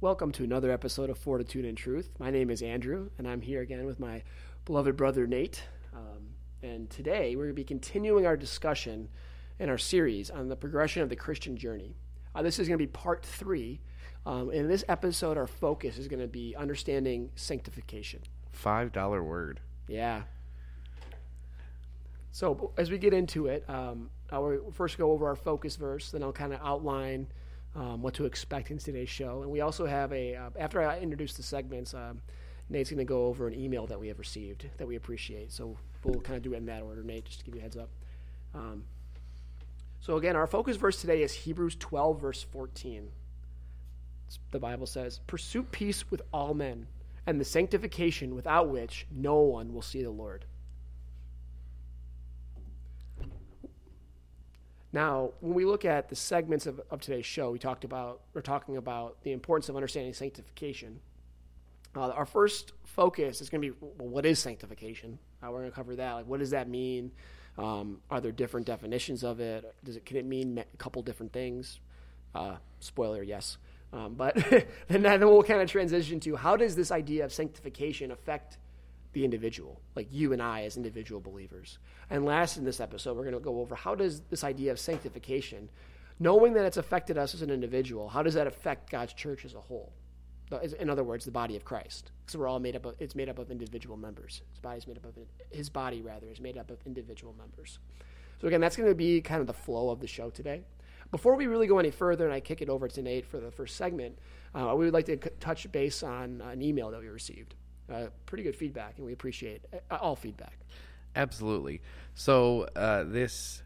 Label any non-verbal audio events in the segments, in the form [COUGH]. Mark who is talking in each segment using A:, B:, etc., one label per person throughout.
A: Welcome to another episode of Fortitude and Truth. My name is Andrew, and I'm here again with my beloved brother Nate. Um, and today we're going to be continuing our discussion in our series on the progression of the Christian journey. Uh, this is going to be part three. Um, in this episode, our focus is going to be understanding sanctification.
B: Five dollar word.
A: Yeah. So as we get into it, um, I'll first go over our focus verse, then I'll kind of outline um, what to expect in today's show. And we also have a, uh, after I introduce the segments, um, Nate's going to go over an email that we have received that we appreciate. So we'll kind of do it in that order, Nate, just to give you a heads up. Um, so again, our focus verse today is Hebrews 12, verse 14. The Bible says, Pursue peace with all men and the sanctification without which no one will see the Lord. Now, when we look at the segments of, of today's show, we talked about, we're talking about the importance of understanding sanctification. Uh, our first focus is going to be well, what is sanctification? Uh, we're going to cover that. Like, what does that mean? Um, are there different definitions of it? Does it can it mean a couple different things? Uh, spoiler, yes. Um, but [LAUGHS] then, then we'll kind of transition to how does this idea of sanctification affect the individual, like you and I as individual believers. And last in this episode, we're going to go over how does this idea of sanctification, knowing that it's affected us as an individual, how does that affect God's church as a whole? In other words, the body of Christ, because we're all made up of it's made up of individual members. His body is made up of his body rather is made up of individual members. So again, that's going to be kind of the flow of the show today. Before we really go any further, and I kick it over to Nate for the first segment, uh, we would like to touch base on an email that we received uh, pretty good feedback, and we appreciate uh, all feedback.
B: Absolutely. So uh, this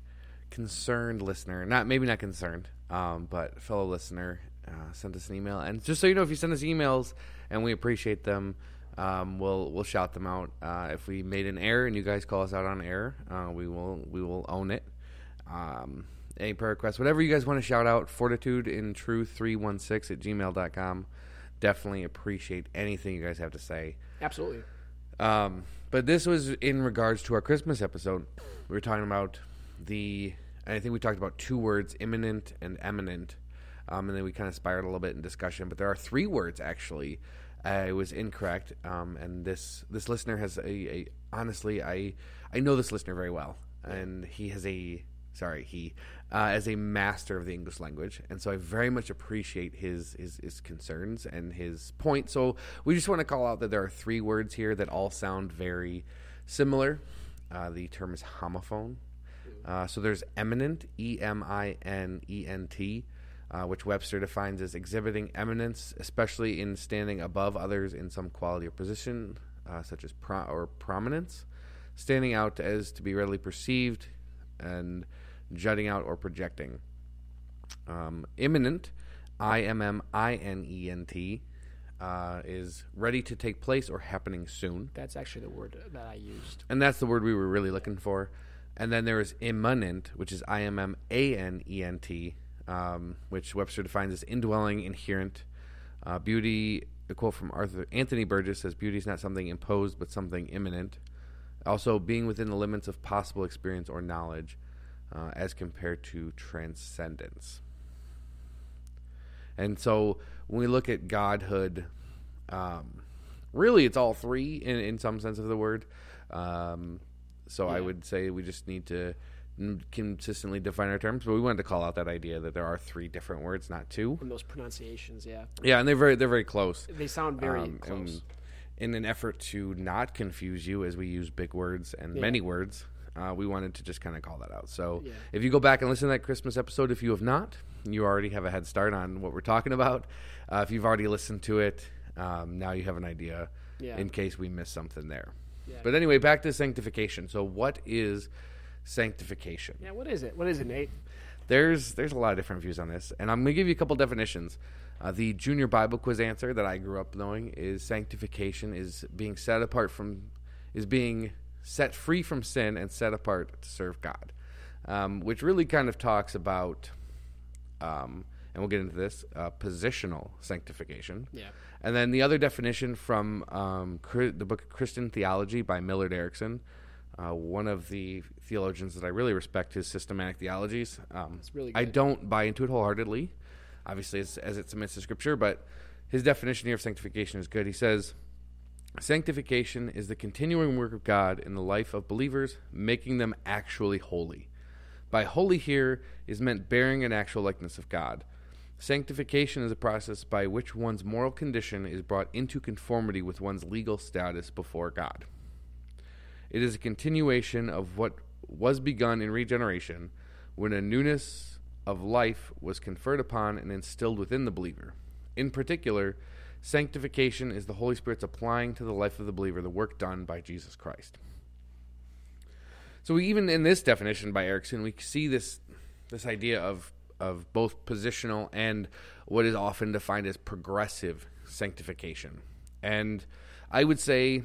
B: concerned listener, not maybe not concerned, um, but fellow listener, uh, sent us an email, and just so you know, if you send us emails and we appreciate them, um, we'll we'll shout them out. Uh, if we made an error and you guys call us out on error, uh, we will we will own it. Um, any prayer requests, whatever you guys want to shout out, fortitude in truth 316 at gmail.com. Definitely appreciate anything you guys have to say.
A: Absolutely.
B: Um, but this was in regards to our Christmas episode. We were talking about the, I think we talked about two words, imminent and eminent. Um, and then we kind of spiraled a little bit in discussion. But there are three words actually. I was incorrect, um, and this this listener has a, a, honestly I I know this listener very well, and he has a sorry he uh, as a master of the English language, and so I very much appreciate his, his, his concerns and his point. So we just want to call out that there are three words here that all sound very similar. Uh, the term is homophone. Uh, so there's eminent, E M I N E N T, uh, which Webster defines as exhibiting eminence, especially in standing above others in some quality or position, uh, such as pro- or prominence, standing out as to be readily perceived, and jutting out or projecting. Um, imminent, I M M I N E N T, uh, is ready to take place or happening soon.
A: That's actually the word that I used.
B: And that's the word we were really looking for. And then there is immanent, which is I M M A N E N T, um, which Webster defines as indwelling, inherent. Uh, beauty, a quote from Arthur Anthony Burgess says, Beauty is not something imposed, but something immanent. Also, being within the limits of possible experience or knowledge uh, as compared to transcendence. And so when we look at godhood, um, really it's all three in, in some sense of the word. Um, so yeah. I would say we just need to consistently define our terms, but we wanted to call out that idea that there are three different words, not two.
A: And those pronunciations, yeah.
B: Yeah, and they're very they're very close.
A: They sound very um, close.
B: In an effort to not confuse you, as we use big words and yeah. many words, uh, we wanted to just kind of call that out. So yeah. if you go back and listen to that Christmas episode, if you have not, you already have a head start on what we're talking about. Uh, if you've already listened to it, um, now you have an idea yeah. in case we missed something there. But anyway, back to sanctification. So what is sanctification?
A: Yeah, what is it? What is it, Nate?
B: There's there's a lot of different views on this, and I'm gonna give you a couple definitions. Uh, the junior Bible quiz answer that I grew up knowing is sanctification is being set apart from is being set free from sin and set apart to serve God, um, which really kind of talks about um, and we'll get into this uh, positional sanctification.
A: Yeah.
B: And then the other definition from um, the book Christian Theology by Millard Erickson, uh, one of the theologians that I really respect his systematic theologies. Um,
A: It's really
B: I don't buy into it wholeheartedly, obviously, as, as it submits to Scripture, but his definition here of sanctification is good. He says, Sanctification is the continuing work of God in the life of believers, making them actually holy. By holy here is meant bearing an actual likeness of God. Sanctification is a process by which one's moral condition is brought into conformity with one's legal status before God. It is a continuation of what was begun in regeneration when a newness of life was conferred upon and instilled within the believer. In particular, sanctification is the Holy Spirit's applying to the life of the believer the work done by Jesus Christ. So we, even in this definition by Erickson, we see this this idea of of both positional and what is often defined as progressive sanctification. And I would say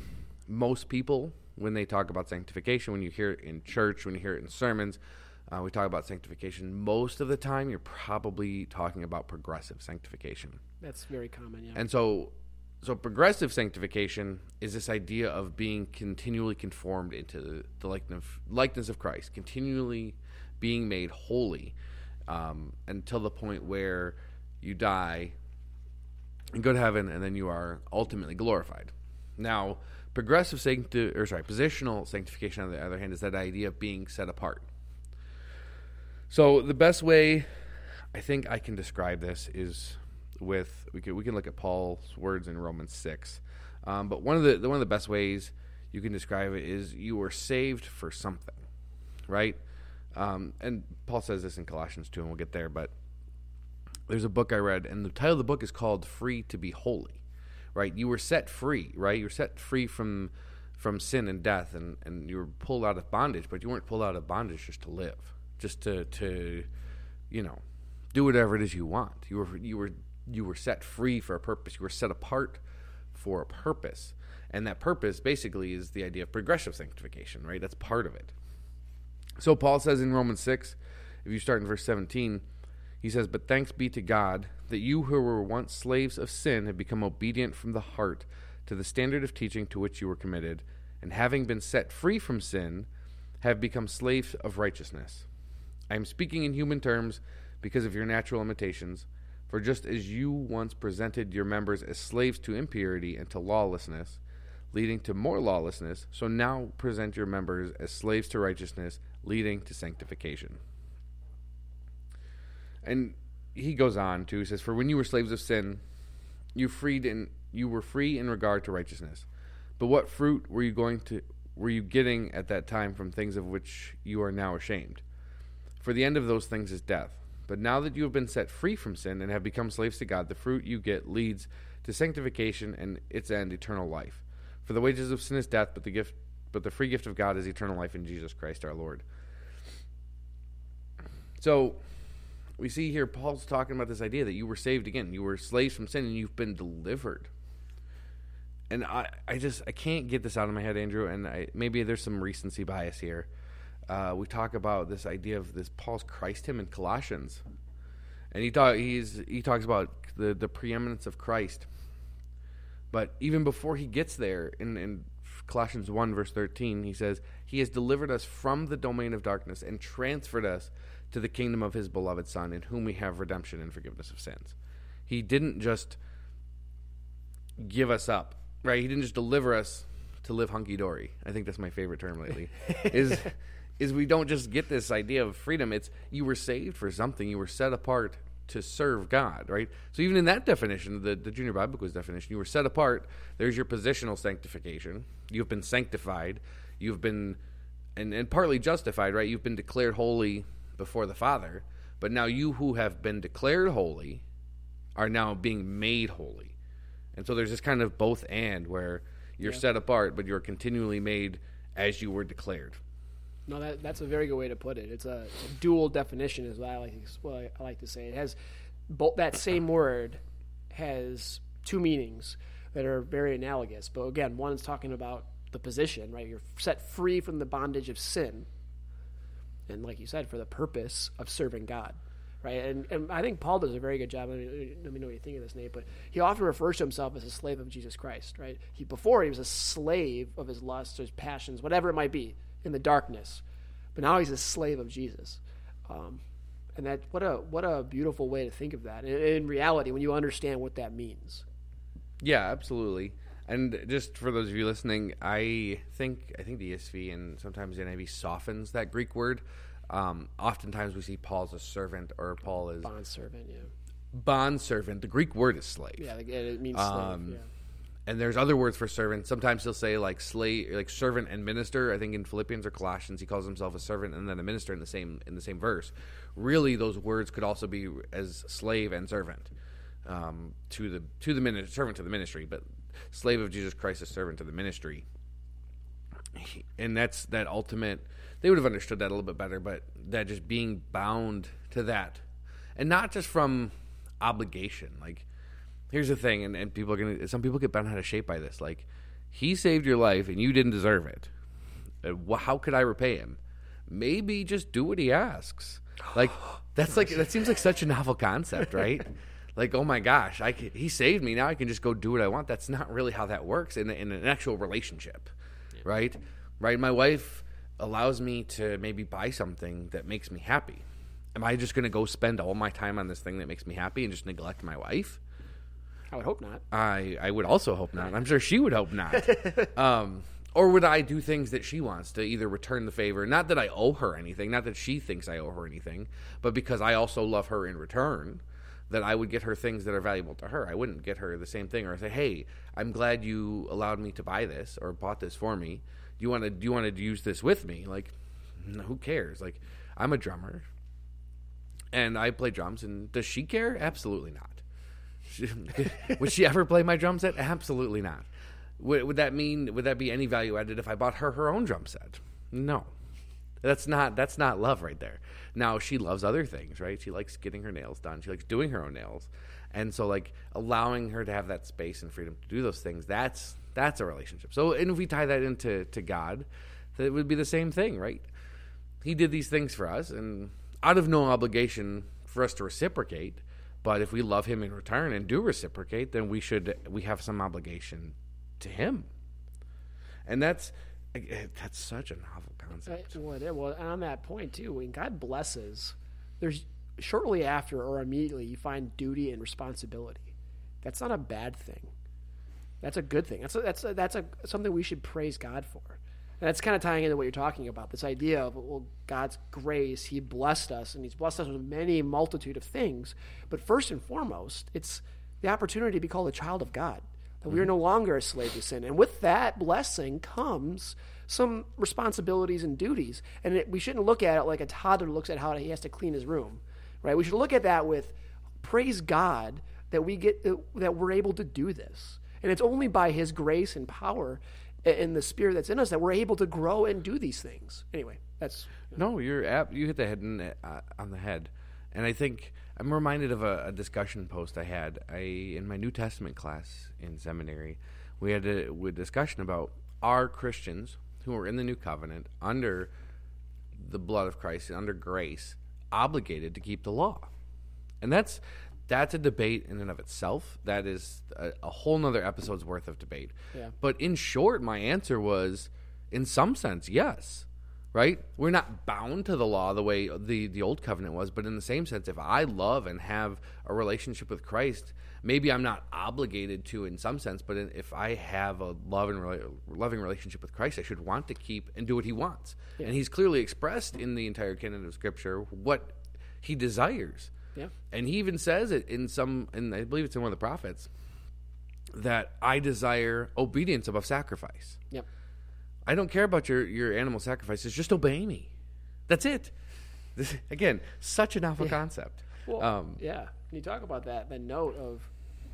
B: most people, when they talk about sanctification, when you hear it in church, when you hear it in sermons, uh, we talk about sanctification. Most of the time, you're probably talking about progressive sanctification.
A: That's very common. Yeah.
B: And so, so progressive sanctification is this idea of being continually conformed into the likeness likeness of Christ, continually being made holy um, until the point where you die and go to heaven, and then you are ultimately glorified. Now, progressive sancti- or sorry, positional sanctification, on the other hand, is that idea of being set apart. So the best way I think I can describe this is with we can we can look at Paul's words in Romans six, um, but one of the one of the best ways you can describe it is you were saved for something, right? Um, and Paul says this in Colossians two, and we'll get there. But there's a book I read, and the title of the book is called "Free to Be Holy." Right? You were set free, right? You were set free from from sin and death, and and you were pulled out of bondage, but you weren't pulled out of bondage just to live, just to to you know do whatever it is you want. You were you were you were set free for a purpose. You were set apart for a purpose. And that purpose basically is the idea of progressive sanctification, right? That's part of it. So Paul says in Romans 6, if you start in verse 17, he says, But thanks be to God that you who were once slaves of sin have become obedient from the heart to the standard of teaching to which you were committed, and having been set free from sin, have become slaves of righteousness. I am speaking in human terms because of your natural limitations. For just as you once presented your members as slaves to impurity and to lawlessness, leading to more lawlessness, so now present your members as slaves to righteousness, leading to sanctification. And he goes on to he says, For when you were slaves of sin, you freed in you were free in regard to righteousness. But what fruit were you going to were you getting at that time from things of which you are now ashamed? For the end of those things is death. But now that you have been set free from sin and have become slaves to God, the fruit you get leads to sanctification and its end eternal life. For the wages of sin is death, but the gift but the free gift of God is eternal life in Jesus Christ our Lord. So we see here Paul's talking about this idea that you were saved again. You were slaves from sin and you've been delivered. And I, I just I can't get this out of my head, Andrew, and I, maybe there's some recency bias here. Uh, we talk about this idea of this Paul's Christ hymn in Colossians, and he talk, he's he talks about the the preeminence of Christ. But even before he gets there, in, in Colossians one verse thirteen, he says, "He has delivered us from the domain of darkness and transferred us to the kingdom of His beloved Son, in whom we have redemption and forgiveness of sins." He didn't just give us up, right? He didn't just deliver us to live hunky dory. I think that's my favorite term lately. [LAUGHS] is is we don't just get this idea of freedom. It's you were saved for something. You were set apart to serve God, right? So even in that definition, the, the junior Bible quiz definition, you were set apart. There's your positional sanctification. You've been sanctified. You've been and, and partly justified, right? You've been declared holy before the Father. But now you who have been declared holy are now being made holy. And so there's this kind of both and where you're
A: Yeah.
B: set apart, but you're continually made as you were declared.
A: No, that that's a very good way to put it. It's a, it's a dual definition, is what I like. To, what I like to say. It has both that same word has two meanings that are very analogous. But again, one is talking about the position, right? You're set free from the bondage of sin, and like you said, for the purpose of serving God, right? And, and I think Paul does a very good job. I mean, let me know what you think of this, Nate. But he often refers to himself as a slave of Jesus Christ, right? He before he was a slave of his lusts, his passions, whatever it might be, in the darkness. But now he's a slave of Jesus. Um, and that what a what a beautiful way to think of that. In, in reality, when you understand what that means.
B: Yeah, absolutely. And just for those of you listening, I think I think the ESV and sometimes the NIV softens that Greek word. Um, oftentimes we see Paul as a servant or Paul as
A: Bond servant, yeah.
B: bond servant. The Greek word is slave.
A: Yeah, it means slave.
B: Um,
A: yeah.
B: And there's other words for servant. Sometimes he'll say like slave, like servant and minister. I think in Philippians or Colossians he calls himself a servant and then a minister in the same in the same verse. Really, those words could also be as slave and servant um, to the to the ministry, servant to the ministry, but slave of Jesus Christ, a servant to the ministry. And that's that ultimate. They would have understood that a little bit better, but that just being bound to that, and not just from obligation, like here's the thing, and, and people are gonna. Some people get bent out of shape by this. Like, he saved your life, and you didn't deserve it. Uh, How could I repay him? Maybe just do what he asks. Like [GASPS] that's like that seems like such a novel concept, right? [LAUGHS] like, oh my gosh, I can, he saved me. Now I can just go do what I want. That's not really how that works in, in an actual relationship, right? Right. My wife allows me to maybe buy something that makes me happy. Am I just going to go spend all my time on this thing that makes me happy and just neglect my wife?
A: I would hope not.
B: I I would also hope not. I'm sure she would hope not. [LAUGHS] um, or would I do things that she wants to either return the favor? Not that I owe her anything, not that she thinks I owe her anything, but because I also love her in return, that I would get her things that are valuable to her. I wouldn't get her the same thing or say, "Hey, I'm glad you allowed me to buy this or bought this for me. Do you want to do you want to use this with me?" Like, who cares? Like, I'm a drummer, and I play drums, and does she care? Absolutely not. [LAUGHS] would she ever play my drum set? Absolutely not. Would, would that mean would that be any value added if I bought her her own drum set? No. That's not that's not love right there. Now she loves other things, right? She likes getting her nails done. She likes doing her own nails. And so like allowing her to have that space and freedom to do those things, that's that's a relationship. So and if we tie that into to God, that would be the same thing, right? He did these things for us and out of no obligation for us to reciprocate, but if we love him in return and do reciprocate, then we should we have some obligation to him. And that's that's such a novel concept.
A: Uh, well, well, and on that point too, when God blesses, there's shortly after or immediately you find duty and responsibility. That's not a bad thing. That's a good thing. That's a, that's a, that's a something we should praise God for. And that's kind of tying into what you're talking about. This idea of well, God's grace, He blessed us, and He's blessed us with many multitude of things. But first and foremost, it's the opportunity to be called a child of God. That we are mm-hmm. no longer a slave to sin, and with that blessing comes some responsibilities and duties. And it, we shouldn't look at it like a toddler looks at how he has to clean his room, right? We should look at that with praise God that we get that we're able to do this, and it's only by His grace and power and the Spirit that's in us that we're able to grow and do these things. Anyway, that's
B: No, you're you hit the head in, uh, on the head, and I think I'm reminded of a, a discussion post I had. I in my New Testament class in seminary, we had a, a discussion about are Christians who are in the New Covenant under the blood of Christ and under grace obligated to keep the law, and that's that's a debate in and of itself. That is a, a whole nother episode's worth of debate.
A: Yeah.
B: But in short, my answer was, in some sense, yes. Right? We're not bound to the law the way the, the old covenant was, but in the same sense, if I love and have a relationship with Christ, maybe I'm not obligated to in some sense, but in, if I have a love and rela- loving relationship with Christ, I should want to keep and do what He wants. And He's clearly expressed in the entire canon of Scripture what He desires.
A: Yeah.
B: And he even says it in some, and I believe it's in one of the prophets, that I desire obedience above sacrifice.
A: Yep.
B: I don't care about your, your animal sacrifices. Just obey me. That's it. This, again, such a novel concept.
A: Well,
B: um,
A: yeah. When you talk about that, the note of,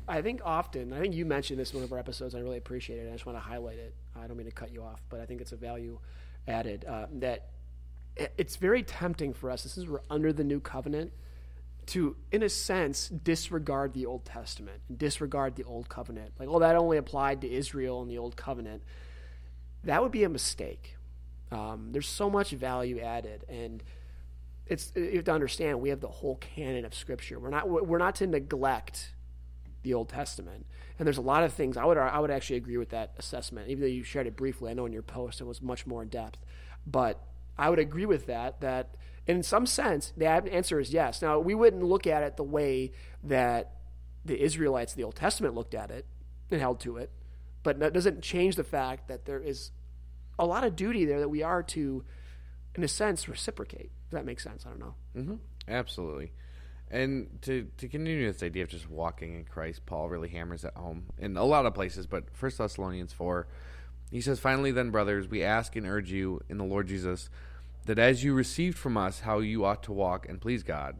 A: I think often, I think you mentioned this in one of our episodes. I really appreciate it. I just want to highlight it. I don't mean to cut you off, but I think it's a value added uh, that it's very tempting for us. Since we're under the new covenant, to, in a sense, disregard the Old Testament and disregard the Old Covenant. Like, oh, that only applied to Israel and the Old Covenant. That would be a mistake. Um, there's so much value added, and it's you have to understand we have the whole canon of Scripture. We're not we're not to neglect the Old Testament. And there's a lot of things I would I would actually agree with that assessment, even though you shared it briefly. I know in your post it was much more in depth, but I would agree with that. That in some sense the answer is yes. Now we wouldn't look at it the way that the Israelites, of the Old Testament, looked at it and held to it, but that doesn't change the fact that there is a lot of duty there that we are to, in a sense, reciprocate. Does that make sense? I don't know.
B: Mm-hmm. Absolutely. And to, to continue this idea of just walking in Christ, Paul really hammers at home in a lot of places, but First Thessalonians 4, he says, Finally, then, brothers, we ask and urge you in the Lord Jesus that as you received from us how you ought to walk and please God,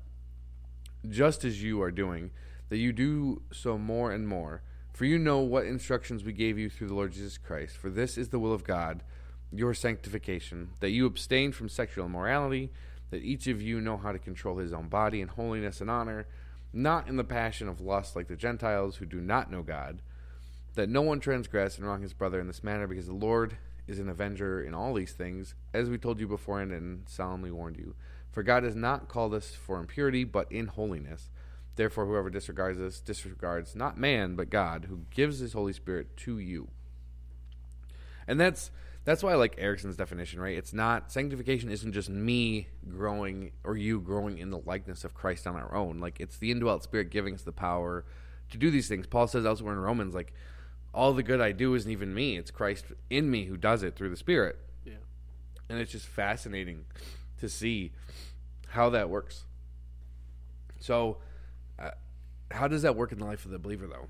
B: just as you are doing, that you do so more and more. For you know what instructions we gave you through the Lord Jesus Christ. For this is the will of God, your sanctification, that you abstain from sexual immorality that each of you know how to control his own body in holiness and honor, not in the passion of lust like the Gentiles who do not know God, that no one transgress and wrong his brother in this manner, because the Lord is an avenger in all these things, as we told you beforehand and solemnly warned you. For God has not called us for impurity, but in holiness. Therefore, whoever disregards this disregards not man, but God, who gives his Holy Spirit to you. And that's that's why I like Erickson's definition, right? It's not sanctification isn't just me growing or you growing in the likeness of Christ on our own. Like it's the indwelt spirit giving us the power to do these things. Paul says elsewhere in Romans, like all the good I do isn't even me; it's Christ in me who does it through the Spirit.
A: Yeah,
B: and it's just fascinating to see how that works. So, uh, how does that work in the life of the believer, though?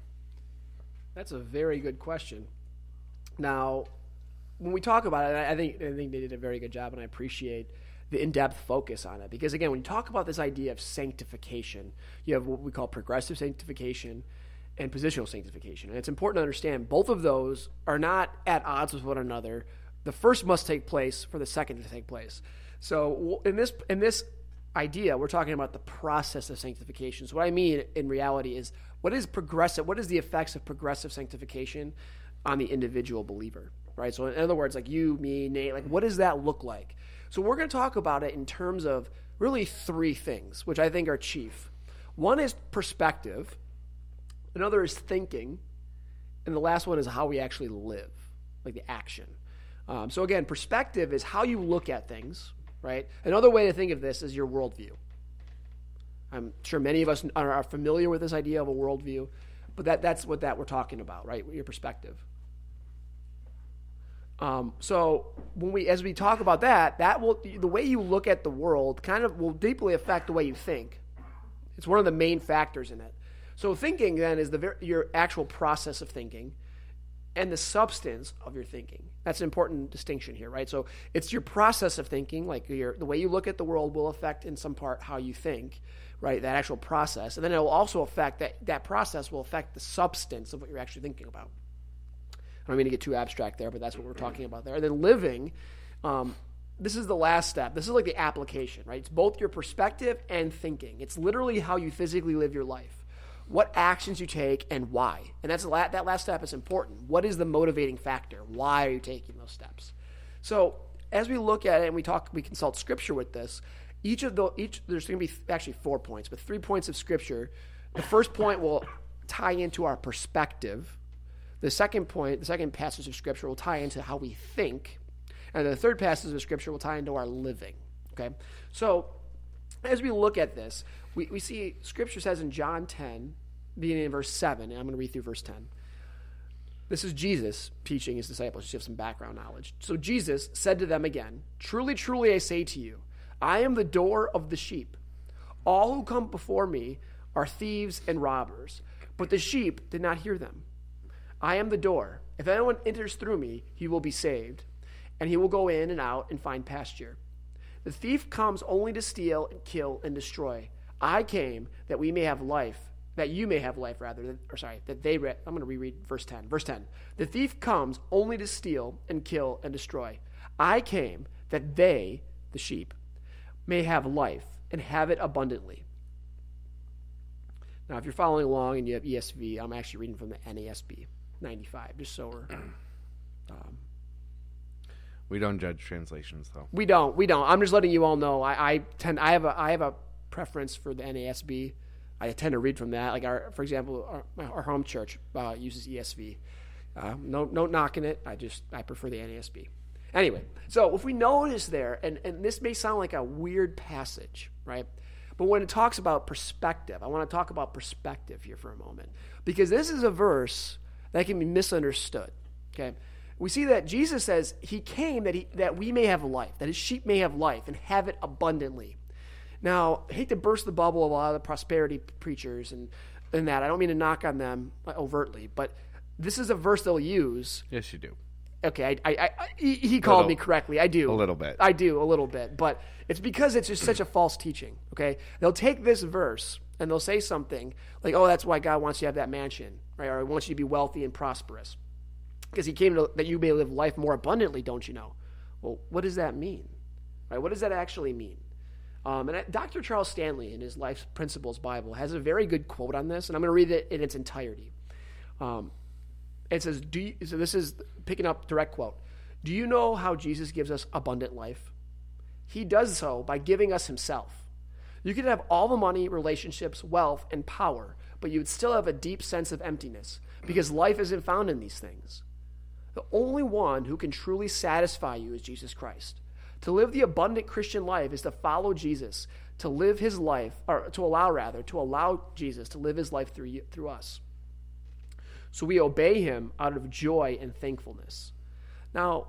A: That's a very good question. Now, when we talk about it, I think I think they did a very good job, and I appreciate the in-depth focus on it because again, when you talk about this idea of sanctification, you have what we call progressive sanctification and positional sanctification, and it's important to understand both of those are not at odds with one another. The first must take place for the second to take place. So in this in this idea, we're talking about the process of sanctification. So what I mean in reality is what is progressive? What is the effects of progressive sanctification on the individual believer? right? So in other words, like you, me, Nate, like what does that look like? So we're going to talk about it in terms of really three things, which I think are chief. One is perspective, another is thinking, and the last one is how we actually live, like the action. Um, so again, perspective is how you look at things, right? Another way to think of this is your worldview. I'm sure many of us are familiar with this idea of a worldview, but that, that's what that we're talking about, right? Your perspective. Um, so when we, as we talk about that, that will the way you look at the world kind of will deeply affect the way you think. It's one of the main factors in it. So thinking then is the your actual process of thinking, and the substance of your thinking. That's an important distinction here, right? So it's your process of thinking, like your the way you look at the world will affect in some part how you think, right? That actual process, and then it will also affect that that process will affect the substance of what you're actually thinking about. I don't mean to get too abstract there, but that's what we're talking about there. And then living, um, this is the last step. This is like the application, right? It's both your perspective and thinking. It's literally how you physically live your life, what actions you take, and why. And that's that last step is important. What is the motivating factor? Why are you taking those steps? So as we look at it and we talk, we consult Scripture with this. Each of the each there's going to be actually four points, but three points of Scripture. The first point will tie into our perspective the second point, the second passage of Scripture will tie into how we think. And the third passage of Scripture will tie into our living. Okay? So, as we look at this, we, we see Scripture says in John 10, beginning in verse 7, and I'm going to read through verse 10. This is Jesus teaching his disciples, just have some background knowledge. So Jesus said to them again, Truly, truly, I say to you, I am the door of the sheep. All who come before me are thieves and robbers, but the sheep did not hear them. I am the door. If anyone enters through me, he will be saved, and he will go in and out and find pasture. The thief comes only to steal and kill and destroy. I came that we may have life, that you may have life, rather, than, or sorry, that they, re- I'm going to reread verse 10. Verse 10. The thief comes only to steal and kill and destroy. I came that they, the sheep, may have life and have it abundantly. Now, if you're following along and you have ESV, I'm actually reading from the NASB. 95, just so we're. [CLEARS THROAT] Um,
B: We don't judge translations though.
A: We don't. We don't. I'm just letting you all know. I, I tend. I have a. I have a preference for the NASB. I tend to read from that. Like our, for example, our, our home church uh, uses ESV. Uh, no, no knocking it. I just I prefer the NASB. Anyway, so if we notice there, and, and this may sound like a weird passage, right? But when it talks about perspective, I want to talk about perspective here for a moment. Because this is a verse that can be misunderstood. Okay? We see that Jesus says he came that, he, that we may have life, that his sheep may have life and have it abundantly. Now, I hate to burst the bubble of a lot of the prosperity preachers and, and that. I don't mean to knock on them overtly, but this is a verse they'll use.
B: Yes, you do.
A: Okay, I, I, I he called little, me correctly. I do
B: a little bit.
A: I do a little bit, but it's because it's just such a false teaching. Okay, they'll take this verse and they'll say something like, "Oh, that's why God wants you to have that mansion, right? Or He wants you to be wealthy and prosperous, because He came to, that you may live life more abundantly." Don't you know? Well, what does that mean? Right? What does that actually mean? Um, and Dr. Charles Stanley, in his Life Principles Bible, has a very good quote on this, and I'm going to read it in its entirety. Um, it says, "Do you, so this is picking up direct quote. Do you know how Jesus gives us abundant life? He does so by giving us himself. You could have all the money, relationships, wealth, and power, but you would still have a deep sense of emptiness because life isn't found in these things. The only one who can truly satisfy you is Jesus Christ. To live the abundant Christian life is to follow Jesus, to live his life, or to allow rather, to allow Jesus to live his life through through us. So we obey him out of joy and thankfulness. Now,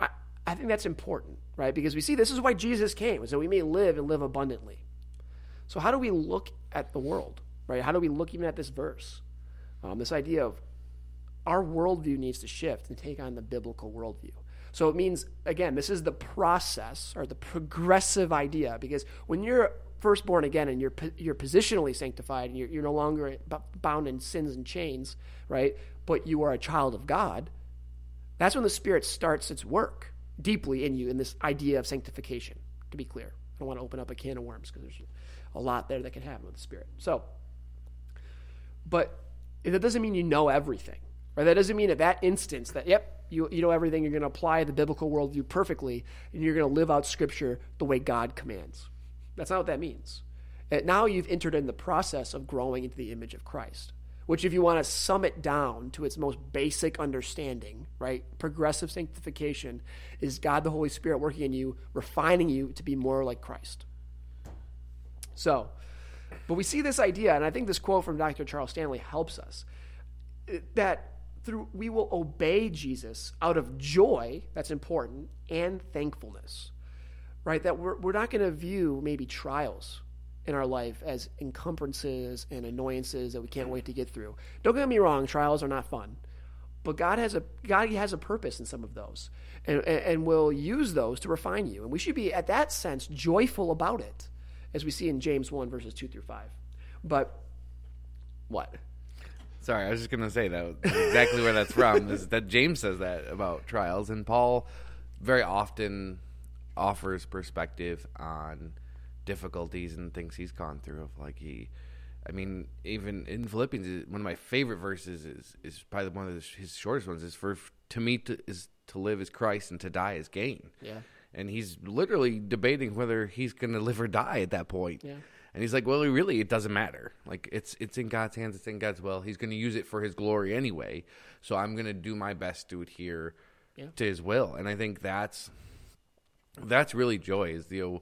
A: I, I think that's important, right? Because we see this is why Jesus came, so we may live and live abundantly. So, how do we look at the world, right? How do we look even at this verse? Um, this idea of our worldview needs to shift and take on the biblical worldview. So it means, again, this is the process or the progressive idea because when you're first born again and you're you're positionally sanctified and you're, you're no longer bound in sins and chains, right? But you are a child of God. That's when the Spirit starts its work deeply in you in this idea of sanctification. To be clear, I don't want to open up a can of worms because there's a lot there that can happen with the Spirit. So, but that doesn't mean you know everything, right? That doesn't mean at that instance that yep, you you know everything. You're going to apply the biblical worldview perfectly, and you're going to live out Scripture the way God commands. That's not what that means. And now you've entered in the process of growing into the image of Christ, which, if you want to sum it down to its most basic understanding, right, progressive sanctification is God the Holy Spirit working in you, refining you to be more like Christ. So, but we see this idea, and I think this quote from Dr. Charles Stanley helps us eh, that through we will obey Jesus out of joy, that's important, and thankfulness right? That we're, we're not going to view maybe trials in our life as encumbrances and annoyances that we can't wait to get through. Don't get me wrong, trials are not fun. But God has a God has a purpose in some of those, and, and, and will use those to refine you. And we should be, at that sense, joyful about it, as we see in James one verses two through five. But what?
B: Sorry, I was just going to say that exactly where that's from is that [LAUGHS] James says that about trials, and Paul very often offers perspective on difficulties and things he's gone through. Of like he, I mean, even in Philippians, one of my favorite verses is is probably one of his shortest ones. Is for to me to, is to live as Christ and to die as gain.
A: Yeah.
B: And he's literally debating whether he's going to live or die at that point.
A: Yeah.
B: And he's like, well, really, it doesn't matter. Like it's it's in God's hands. It's in God's will. He's going to use it for His glory anyway. So I'm going to do my best to adhere yeah. to His will. And I think that's that's really joy is the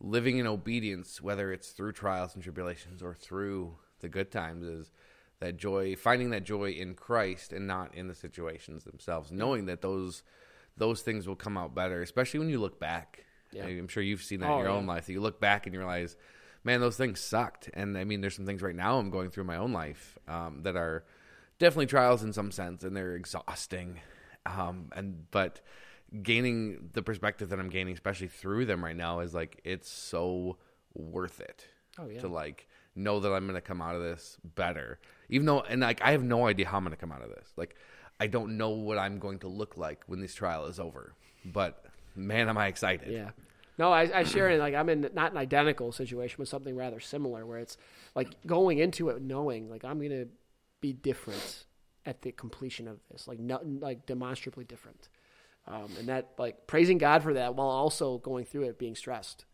B: living in obedience whether it's through trials and tribulations or through the good times is that joy finding that joy in christ and not in the situations themselves knowing that those those things will come out better especially when you look back yeah. i'm sure you've seen that oh, in your yeah. own life That you look back and you realize man those things sucked and i mean there's some things right now i'm going through my own life um, that are definitely trials in some sense and they're exhausting um, and but gaining the perspective that I'm gaining, especially through them right now, is like it's so worth it.
A: Oh yeah.
B: To like know that I'm gonna come out of this better, even though and like I have no idea how I'm gonna come out of this. Like I don't know what I'm going to look like when this trial is over, but man, am I excited!
A: Yeah. No, I, I share it. Like I'm in not an identical situation, but something rather similar, where it's like going into it knowing like I'm gonna be different at the completion of this, like not like demonstrably different um, and that like praising God for that while also going through it being stressed.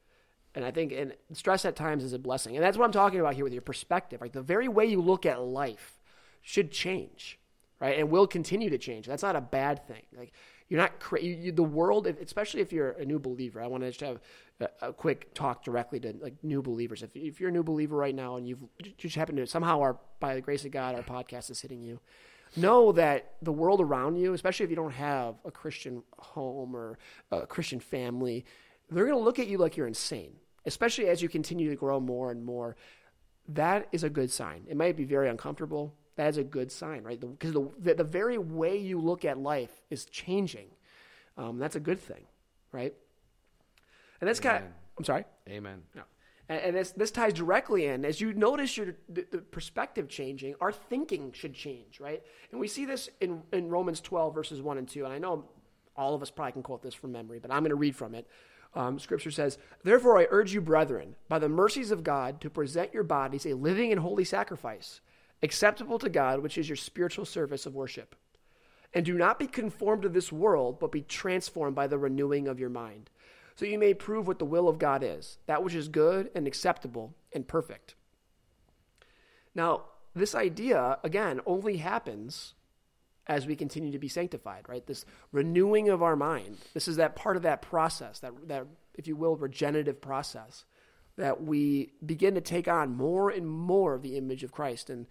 A: And I think and stress at times is a blessing, and that's what I'm talking about here with your perspective. Like the very way you look at life should change, right? And will continue to change. That's not a bad thing. Like you're not cra- you, you, the world, especially if you're a new believer. I want to just have a, a, quick talk directly to like new believers. If, if you're a new believer right now and you've just happened to somehow, our by the grace of God, our podcast is hitting you. Know that the world around you, especially if you don't have a Christian home or a Christian family, they're going to look at you like you're insane. Especially as you continue to grow more and more, that is a good sign. It might be very uncomfortable that is a good sign, right? Because the, the, the, very way you look at life is changing. Um, that's a good thing, right? And that's kind of, I'm sorry?
B: Amen.
A: No. And, and this, this ties directly in. As you notice your the, the, perspective changing, our thinking should change, right? And we see this in, in Romans 12, verses 1 and 2. And I know all of us probably can quote this from memory, but I'm going to read from it. Um, scripture says, Therefore I urge you, brethren, by the mercies of God, to present your bodies a living and holy sacrifice acceptable to God, which is your spiritual service of worship. And do not be conformed to this world, but be transformed by the renewing of your mind, so you may prove what the will of God is, that which is good and acceptable and perfect. Now, this idea, again, only happens as we continue to be sanctified, right? This renewing of our mind. This is that part of that process, that, that if you will, regenerative process, that we begin to take on more and more of the image of Christ. And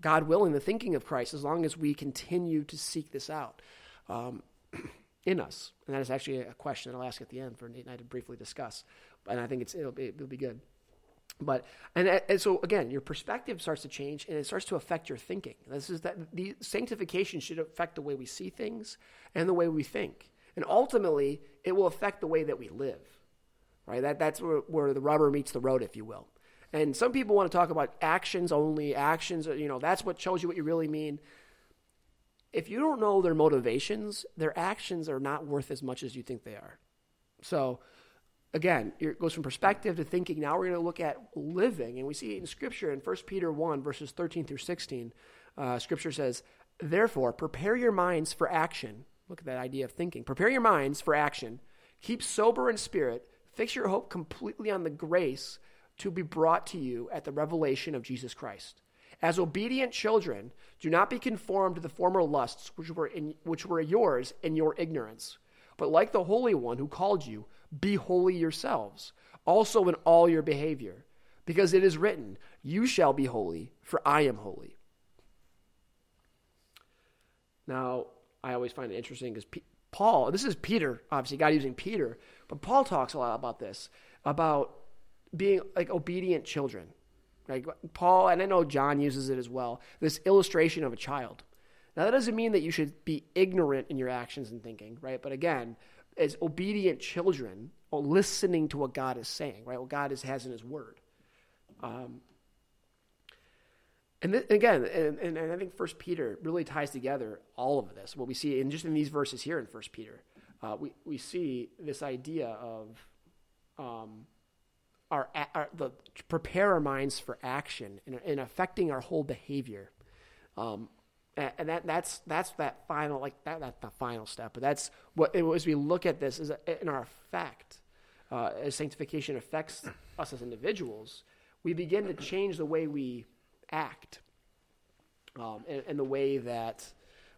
A: God willing, the thinking of Christ, as long as we continue to seek this out um, [CLEARS THROAT] in us. And that is actually a question that I'll ask at the end for Nate and I to briefly discuss. And I think it's, it'll, be, it'll be good. But and, and so again, your perspective starts to change, and it starts to affect your thinking. This is that the sanctification should affect the way we see things and the way we think, and ultimately, it will affect the way that we live. Right? That that's where, where the rubber meets the road, if you will. And some people want to talk about actions only, actions, you know, that's what shows you what you really mean. If you don't know their motivations, their actions are not worth as much as you think they are. So, again, it goes from perspective to thinking. Now we're going to look at living. And we see in Scripture in 1 Peter 1, verses 13 through 16, uh, Scripture says, Therefore, prepare your minds for action. Look at that idea of thinking. Prepare your minds for action. Keep sober in spirit. Fix your hope completely on the grace to be brought to you at the revelation of Jesus Christ. As obedient children, do not be conformed to the former lusts which were, in, which were yours in your ignorance. But like the Holy One who called you, be holy yourselves, also in all your behavior. Because it is written, You shall be holy, for I am holy. Now, I always find it interesting because Paul, this is Peter, obviously, God using Peter, but Paul talks a lot about this, about being like obedient children. Like Paul, and I know John uses it as well, this illustration of a child. Now, that doesn't mean that you should be ignorant in your actions and thinking, right? But again, as obedient children, listening to what God is saying, right? What God is, has in His Word. Um, and th- again, and, and, and, I think First Peter really ties together all of this. What we see in just in these verses here in First Peter, uh, we we see this idea of um, our, our the prepare our minds for action and, and affecting our whole behavior. Um, and, that that's that's that final like that that's the final step. But that's what as we look at this is in our effect uh, as sanctification affects us as individuals, we begin to change the way we act um, and, and the way that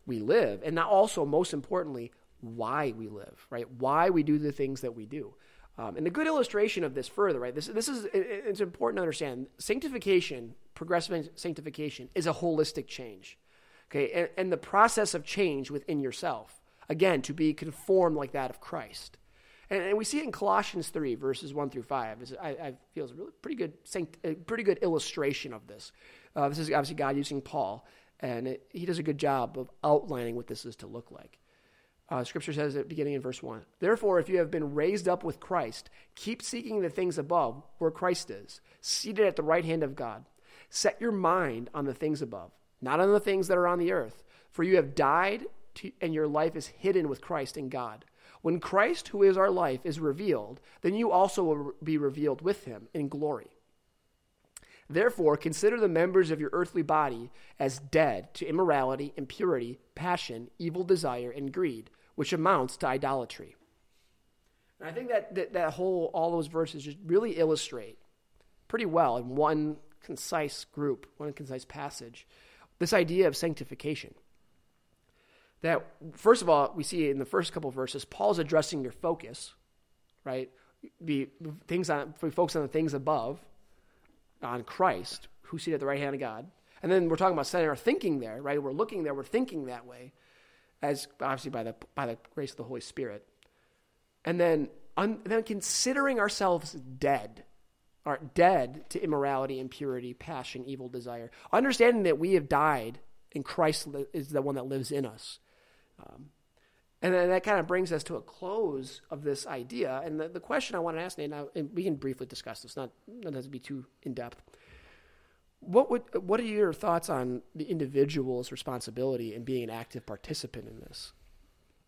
A: we live, and also most importantly why we live, right? Why we do the things that we do. Um, and a good illustration of this further, right? This this is it's important to understand. Sanctification, progressive sanctification, is a holistic change. Okay, and, and the process of change within yourself, again, to be conformed like that of Christ. And, and we see it in Colossians three verses one through five. I, I feel is a really pretty good a pretty good illustration of this. Uh, this is obviously God using Paul, and it, he does a good job of outlining what this is to look like. Uh, scripture says at beginning in verse 1 Therefore, if you have been raised up with Christ, keep seeking the things above, where Christ is, seated at the right hand of God. Set your mind on the things above, not on the things that are on the earth, for you have died, to, and your life is hidden with Christ in God. When Christ, who is our life, is revealed, then you also will be revealed with him in glory. Therefore, consider the members of your earthly body as dead to immorality, impurity, passion, evil desire, and greed which amounts to idolatry. And I think that, that that whole all those verses just really illustrate pretty well in one concise group, one concise passage, this idea of sanctification. That first of all, we see in the first couple verses, Paul's addressing your focus, right? The things on we focus on the things above, on Christ, who's seated at the right hand of God. And then we're talking about setting our thinking there, right? We're looking there, we're thinking that way, as obviously by the by the grace of the Holy Spirit. And then un, then considering ourselves dead, are dead to immorality, impurity, passion, evil desire. Understanding that we have died and Christ is the one that lives in us. Um, and then that kind of brings us to a close of this idea. And the, the question I want to ask Nate, now, and we can briefly discuss this, not, not has to be too in depth. What would what are your thoughts on the individual's responsibility in being an active participant in this?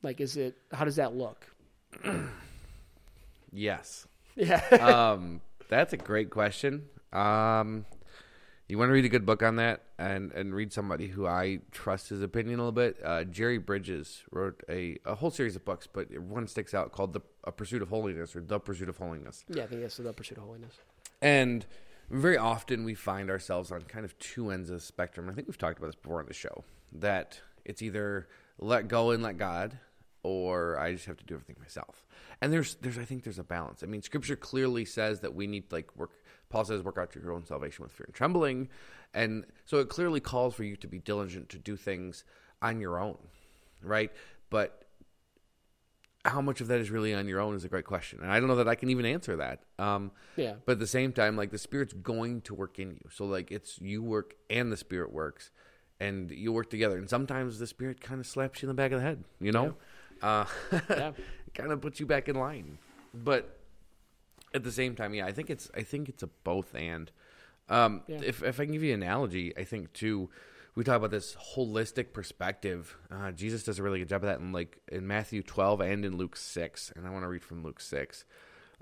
A: Like, is it how does that look? [CLEARS THROAT]
B: yes.
A: Yeah. [LAUGHS]
B: um, that's a great question. Um, you want to read a good book on that and, and read somebody who I trust his opinion a little bit. Uh, Jerry Bridges wrote a, a whole series of books, but one sticks out called The a Pursuit of Holiness or The Pursuit of Holiness.
A: Yeah, I think that's The Pursuit of Holiness.
B: And very often we find ourselves on kind of two ends of the spectrum. I think we've talked about this before on the show that it's either let go and let God or I just have to do everything myself. And there's there's I think there's a balance. I mean, scripture clearly says that we need like work Paul says work out your own salvation with fear and trembling. And so it clearly calls for you to be diligent to do things on your own. Right? But how much of that is really on your own is a great question, and I don't know that I can even answer that. Um,
A: yeah.
B: But at the same time, like the Spirit's going to work in you, so like it's you work and the Spirit works, and you work together. And sometimes the Spirit kind of slaps you in the back of the head, you know, yeah. uh, [LAUGHS] yeah. kind of puts you back in line. But at the same time, yeah, I think it's I think it's a both and. Um, yeah. If if I can give you an analogy, I think too we talk about this holistic perspective. Uh, Jesus does a really good job of that in like in Matthew 12 and in Luke 6. And I want to read from Luke 6.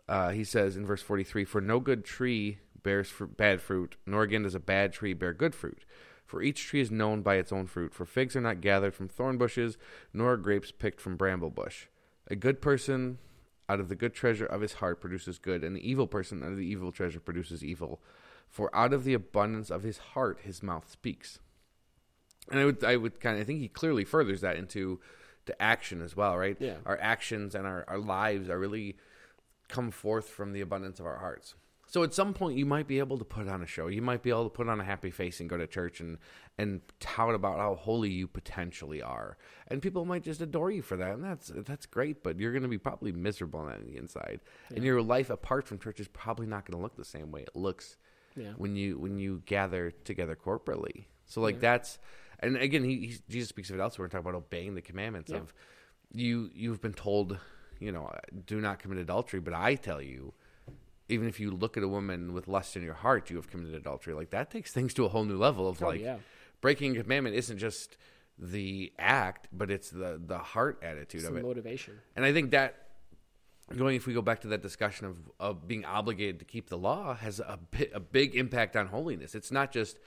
B: Uh, he says in verse 43 For no good tree bears fr- bad fruit, nor again does a bad tree bear good fruit. For each tree is known by its own fruit. For figs are not gathered from thorn bushes, nor grapes picked from bramble bush. A good person out of the good treasure of his heart produces good, and the evil person out of the evil treasure produces evil. For out of the abundance of his heart his mouth speaks and I would I would kind of I think he clearly furthers that into to action as well, right?
A: Yeah.
B: Our actions and our, our lives are really come forth from the abundance of our hearts. So at some point you might be able to put on a show. You might be able to put on a happy face and go to church and and tout about how holy you potentially are. And people might just adore you for that. And that's that's great, but you're going to be probably miserable on the inside. Yeah. And your life apart from church is probably not going to look the same way it looks
A: yeah.
B: when you when you gather together corporately. So like yeah. that's and again, he, he, Jesus speaks of it elsewhere. Talk about obeying the commandments of you. You've been told, you know, do not commit adultery. But I tell you, even if you look at a woman with lust in your heart, you have committed adultery. Like that takes things to a whole new level of
A: oh,
B: like
A: yeah.
B: breaking a commandment isn't just the act, but it's the the heart attitude
A: it's
B: of it,
A: motivation.
B: And I think that going if we go back to that discussion of of being obligated to keep the law has a a big impact on holiness. It's not just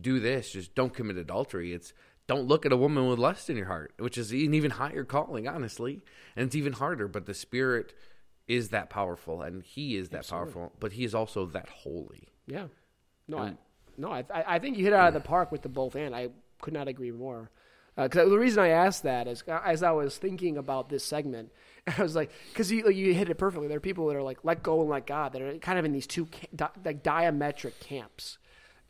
B: do this, just don't commit adultery. It's don't look at a woman with lust in your heart, which is an even higher calling, honestly. And it's even harder, but the Spirit is that powerful and He is that Absolutely. powerful, but He is also that holy.
A: Yeah. No, and, I, no, I, I think you hit it out of the park with the both and. I could not agree more. Because uh, the reason I asked that is as I was thinking about this segment, [LAUGHS] I was like, because you, you hit it perfectly. There are people that are like, let go and let God, that are kind of in these two di- like diametric camps.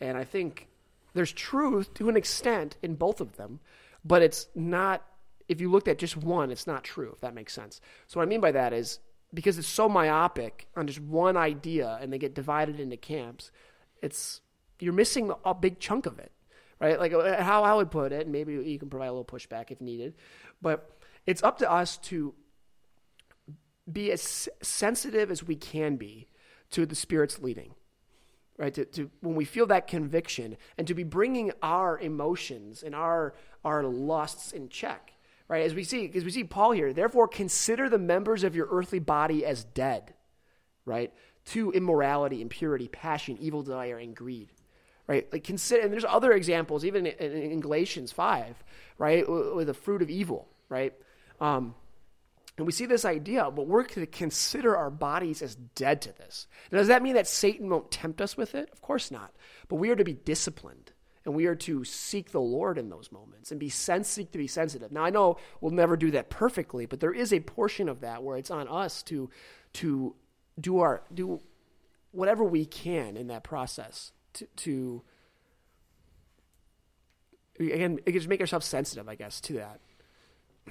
A: And I think there's truth to an extent in both of them, but it's not. If you looked at just one, it's not true. If that makes sense. So what I mean by that is because it's so myopic on just one idea, and they get divided into camps. It's you're missing a big chunk of it, right? Like uh, how I would put it, and maybe you can provide a little pushback if needed, but it's up to us to be as sensitive as we can be to the Spirit's leading right? To, to, when we feel that conviction and to be bringing our emotions and our our lusts in check, right? As we see, because we see Paul here, therefore consider the members of your earthly body as dead, right? To immorality, impurity, passion, evil desire, and greed, right? Like consider, and there's other examples, even in, in Galatians five, right, with the fruit of evil, right? Um, And we see this idea, but we're to consider our bodies as dead to this. Now, does that mean that Satan won't tempt us with it? Of course not. But we are to be disciplined and we are to seek the Lord in those moments and be sens- seek to be sensitive. Now I know we'll never do that perfectly, but there is a portion of that where it's on us to to do our do whatever we can in that process to, to again just make ourselves sensitive, I guess, to that.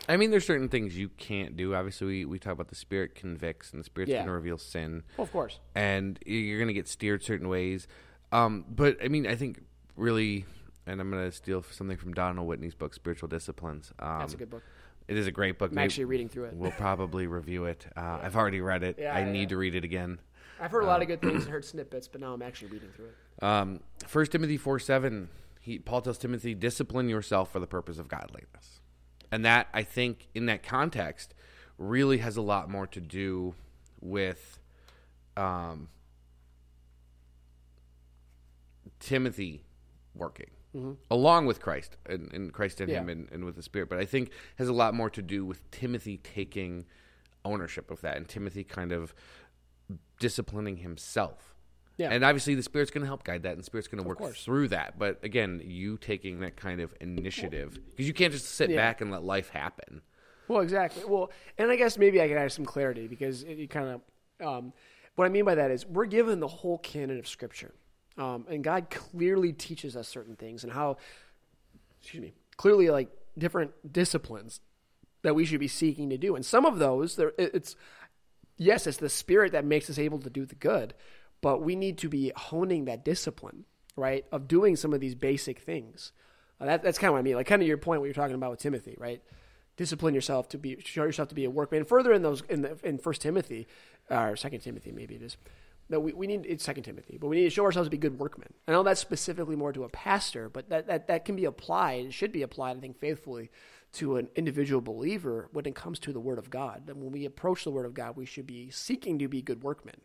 B: I mean, there's certain things you can't do. Obviously, we, we talk about the spirit convicts and the spirit's
A: Yeah.
B: going to reveal sin.
A: Well, of course.
B: and you're going to get steered certain ways. Um, but I mean, I think really, and I'm going to steal something from Donald Whitney's book, Spiritual Disciplines. Um,
A: That's a good book.
B: It is a great book.
A: I'm
B: Maybe-
A: actually reading through it.
B: We'll probably review it. Uh, I've already read it.
A: Yeah,
B: I
A: yeah.
B: need to read it again.
A: I've heard a lot of good things and heard snippets, but now I'm actually reading through it.
B: Um, First Timothy four seven, he Paul tells Timothy, discipline yourself for the purpose of godliness, and that I think in that context really has a lot more to do with um, Timothy working along with Christ and, and Christ in him and, and with the Spirit, but I think has a lot more to do with Timothy taking ownership of that and Timothy kind of disciplining himself.
A: Yeah.
B: And obviously the Spirit's going to help guide that and the Spirit's going to work
A: course.
B: through that. But again, you taking that kind of initiative because you can't just sit
A: Yeah.
B: back and let life happen.
A: Well, exactly. Well, and I guess maybe I can add some clarity because it, it kind of um, what I mean by that is we're given the whole canon of Scripture, um, and God clearly teaches us certain things and how, excuse me, clearly like different disciplines that we should be seeking to do, and some of those there it's yes, it's the Spirit that makes us able to do the good, but we need to be honing that discipline, right, of doing some of these basic things. Uh, that, that's kind of what I mean, like kind of your point, what you're talking about with Timothy, right? Discipline yourself to be, show yourself to be a workman. Further in those, in the, in First Timothy, or Second Timothy, maybe it is. That we, we need it's Second Timothy, but we need to show ourselves to be good workmen. I know that's specifically more to a pastor, but that, that, that can be applied, it should be applied, I think, faithfully to an individual believer when it comes to the Word of God. And when we approach the Word of God, we should be seeking to be good workmen.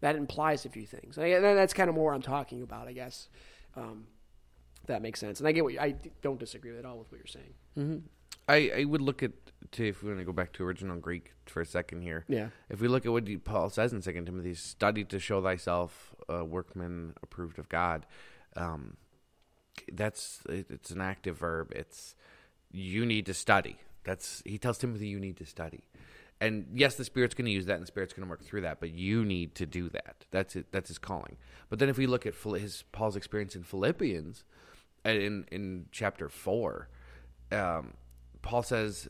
A: That implies a few things. And that's kind of more I'm talking about, I guess. Um, that makes sense. And I get what you, I don't disagree at all with what you're saying.
B: I, I would look at to if we want to go back to original Greek for a second here.
A: Yeah.
B: If we look at what Paul says in Second Timothy, study to show thyself a workman approved of God. Um, that's it- it's an active verb. It's you need to study. That's he tells Timothy you need to study. And yes, the Spirit's going to use that, and the Spirit's going to work through that. But you need to do that. That's it. That's his calling. But then, if we look at his Paul's experience in Philippians, uh, in in chapter four, um, Paul says,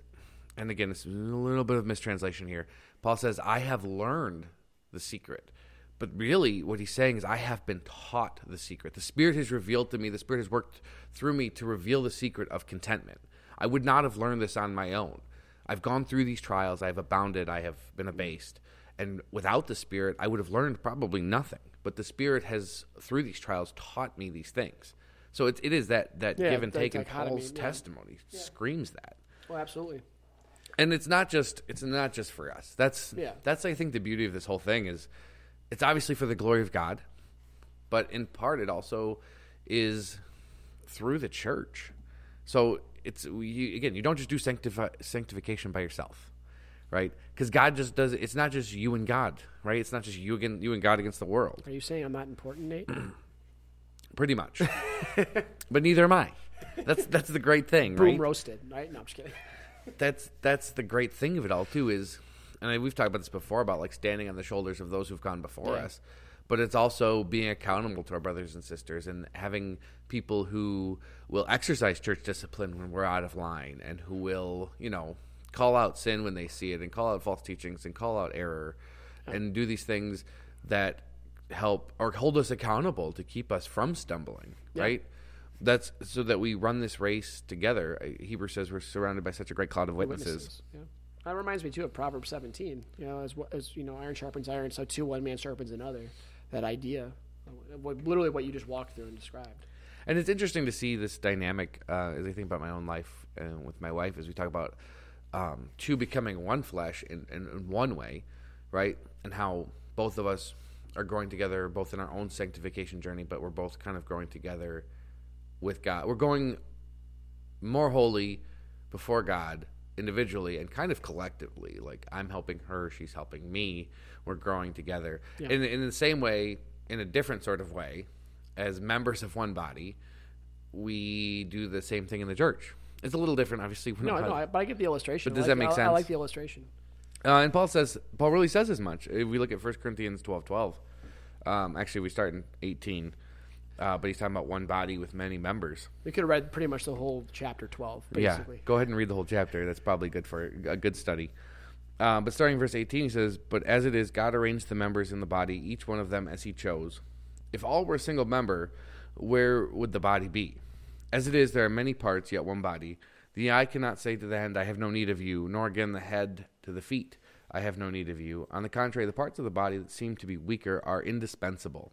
B: and again, it's a little bit of mistranslation here. Paul says, "I have learned the secret." But really, what he's saying is, I have been taught the secret. The Spirit has revealed to me, the Spirit has worked through me to reveal the secret of contentment. I would not have learned this on my own. I've gone through these trials, I have abounded, I have been abased. And without the Spirit, I would have learned probably nothing. But the Spirit has, through these trials, taught me these things. So it, it is that, that
A: Yeah,
B: give and take, and Paul's
A: yeah.
B: testimony screams that
A: Well, absolutely.
B: and it's not just it's not just for us. That's
A: Yeah.
B: that's i think the beauty of this whole thing is it's obviously for the glory of god but in part it also is through the church. So it's you, again you don't just do sanctifi- sanctification by yourself right? Because god just does it's not just you and god right? It's not just you again you and god against the world.
A: Are you saying I'm not important, Nate? [CLEARS THROAT]
B: pretty much. [LAUGHS] But neither am i that's that's the great thing
A: Boom
B: right
A: roasted, right? No, I'm just kidding.
B: that's that's the great thing of it all too is and I- we've talked about this before about like standing on the shoulders of those who've gone before
A: Yeah.
B: us but it's also being accountable to our brothers and sisters and having people who will exercise church discipline when we're out of line and who will you know call out sin when they see it and call out false teachings and call out error and do these things that help or hold us accountable to keep us from stumbling right that's so that we run this race together Uh, hebrew says we're surrounded by such a great cloud of witnesses.
A: Yeah. That reminds me too of Proverbs 17. You know, as as you know, iron sharpens iron, so too one man sharpens another. That idea, what, literally what you just walked through and described.
B: And it's interesting to see this dynamic uh, as I think about my own life uh, with my wife as we talk about um, two becoming one flesh in, in, in one way, right? And how both of us are growing together, both in our own sanctification journey, but we're both kind of growing together with God. We're going more holy before God individually and kind of collectively. Like I'm helping her, she's helping me. We're growing together.
A: Yeah.
B: In in the same way, in a different sort of way, as members of one body, we do the same thing in the church. It's a little different, obviously.
A: No, no, I, but I get the illustration.
B: But does
A: like,
B: that make
A: I, I like the illustration.
B: Uh, and Paul says Paul really says as much. If we look at 1 Corinthians twelve twelve, um, actually we start in eighteen, uh, but he's talking about one body with many members.
A: We could have read pretty much the whole chapter twelve, basically.
B: Yeah, go ahead and read the whole chapter. That's probably good for a good study. Uh, but starting verse 18, he says, But as it is, God arranged the members in the body, each one of them as he chose. If all were a single member, where would the body be? As it is, there are many parts, yet one body. The eye cannot say to the hand, I have no need of you, nor again the head to the feet, I have no need of you. On the contrary, the parts of the body that seem to be weaker are indispensable.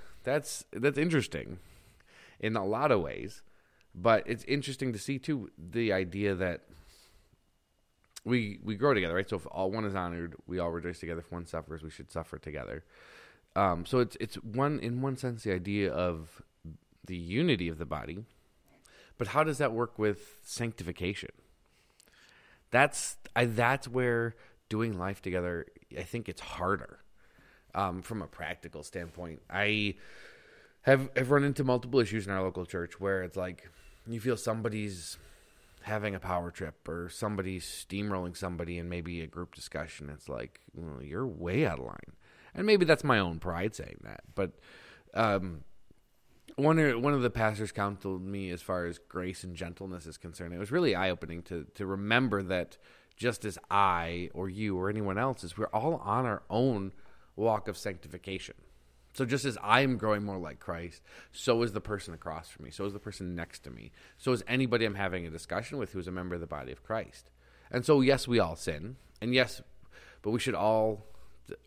B: that's that's interesting in a lot of ways, but it's interesting to see too the idea that we we grow together, right? So if all one is honored, we all rejoice together. If one suffers, we should suffer together. Um, so it's it's one in one sense the idea of the unity of the body, but how does that work with sanctification? That's I, that's where doing life together. I think it's harder um, from a practical standpoint. I have have run into multiple issues in our local church where it's like you feel somebody's having a power trip or somebody's steamrolling somebody in maybe a group discussion. It's like well, you're way out of line, and maybe that's my own pride saying that. But um, one of, one of the pastors counseled me as far as grace and gentleness is concerned. It was really eye opening to to remember that just as I or you or anyone else is, we're all on our own walk of sanctification. So just as I am growing more like Christ, so is the person across from me, so is the person next to me, so is anybody I'm having a discussion with who is a member of the body of Christ. And so yes, we all sin, and yes, but we should all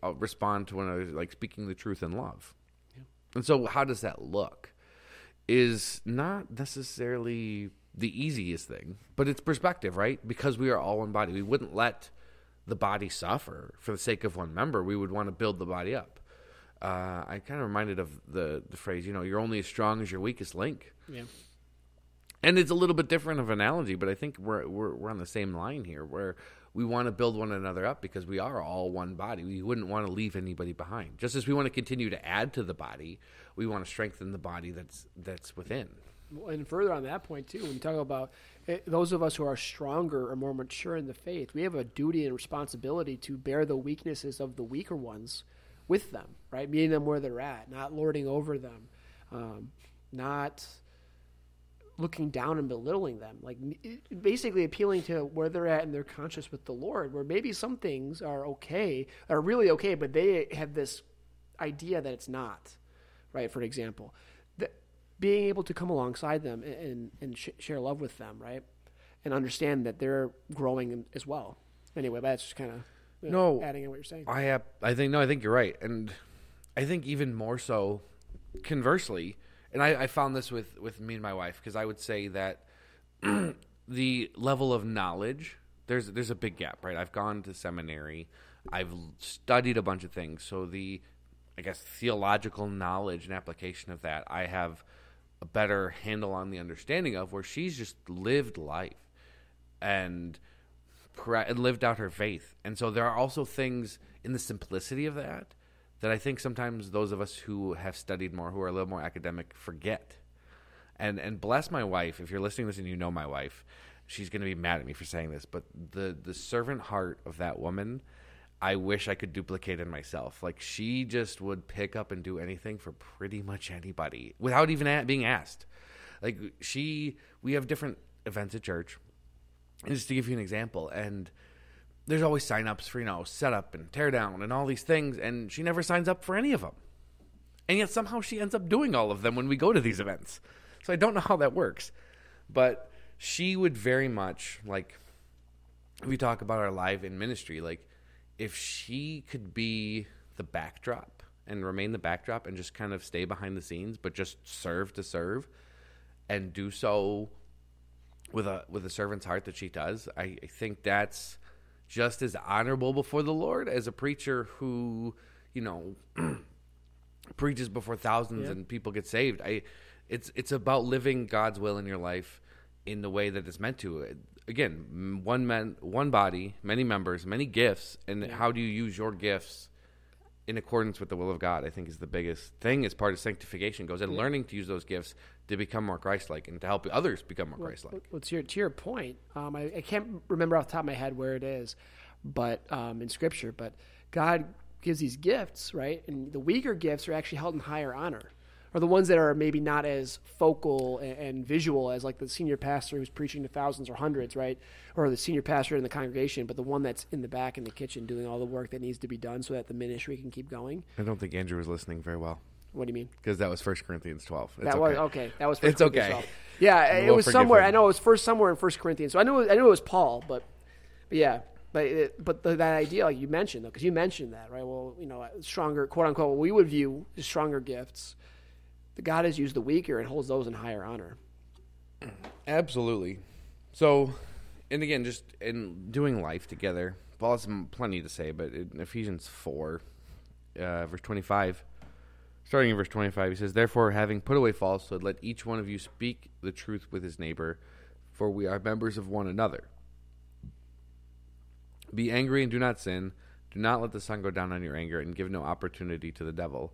B: uh, respond to one another like speaking the truth in love. And so how does that look? Is not necessarily the easiest thing, but it's perspective, right? Because we are all one body. We wouldn't let the body suffer for the sake of one member. We would want to build the body up. Uh, I kind of reminded of the the phrase, you know, you're only as strong as your weakest link.
A: Yeah.
B: And it's a little bit different of analogy, but I think we're we're we're on the same line here, where we want to build one another up because we are all one body. We wouldn't want to leave anybody behind. Just as we want to continue to add to the body, we want to strengthen the body that's that's within.
A: And further on that point too, when you talk about eh, those of us who are stronger or more mature in the faith, we have a duty and responsibility to bear the weaknesses of the weaker ones with them, right? Meeting them where they're at, not lording over them, um, not looking down and belittling them. Like basically appealing to where they're at and they're conscious with the Lord, where maybe some things are okay, are really okay, but they have this idea that it's not, right? For example, being able to come alongside them and and, sh- share love with them, right, and understand that they're growing as well. Anyway, that's just kind of
B: No.
A: adding in what you're saying.
B: I have, I think no, I think you're right, and I think even more so, conversely, and I, I found this with with me and my wife because I would say that [CLEARS THROAT] the level of knowledge there's there's a big gap, right? I've gone to seminary, I've studied a bunch of things, so the I guess theological knowledge and application of that I have a better handle on the understanding of where she's just lived life and lived out her faith. And so there are also things in the simplicity of that that I think sometimes those of us who have studied more, who are a little more academic, forget. And and bless my wife. If you're listening to this and you know my wife, she's going to be mad at me for saying this, but the the servant heart of that woman, I wish I could duplicate in myself. Like she just would pick up and do anything for pretty much anybody without even a- being asked. Like she, we have different events at church, and just to give you an example, and there's always sign-ups for you know setup and tear down and all these things, and she never signs up for any of them, and yet somehow she ends up doing all of them when we go to these events. So I don't know how that works, but she would very much like we talk about our life in ministry, like if she could be the backdrop and remain the backdrop and just kind of stay behind the scenes, but just serve to serve and do so with a with a servant's heart that she does, I, I think that's just as honorable before the Lord as a preacher who, you know, [CLEARS THROAT] preaches before thousands
A: Yeah.
B: and people get saved. I it's it's about living God's will in your life in the way that it's meant to. Again, one man, one body, many members, many gifts, and how do you use your gifts in accordance with the will of God? I think is the biggest thing as part of sanctification goes in learning to use those gifts to become more Christ-like and to help others become more Christ-like.
A: Well, to your to your point, um, I, I can't remember off the top of my head where it is, but um, in Scripture, but God gives these gifts, right? And the weaker gifts are actually held in higher honor, or the ones that are maybe not as focal and, and visual as like the senior pastor who's preaching to thousands or hundreds, right? Or the senior pastor in the congregation, but the one that's in the back in the kitchen doing all the work that needs to be done so that the ministry can keep going.
B: I don't think Andrew was listening very well
A: What do you mean?
B: because that was First Corinthians twelve. It's
A: that
B: okay.
A: was okay. That was First
B: It's
A: Corinthians
B: okay.
A: 12. Yeah, it was somewhere.
B: him.
A: I know it was first somewhere in First Corinthians. So I knew I knew it was Paul, but, but yeah, but it, but the, that idea like you mentioned though, because you mentioned that right. Well, you know, stronger quote unquote. What we would view as stronger gifts. The God has used the weaker and holds those in higher honor.
B: Absolutely. So, and again, just in doing life together, Paul has plenty to say, but in Ephesians 4, uh, verse 25, starting in verse 25, he says, Therefore, having put away falsehood, let each one of you speak the truth with his neighbor, for we are members of one another. Be angry and do not sin. Do not let the sun go down on your anger, and give no opportunity to the devil.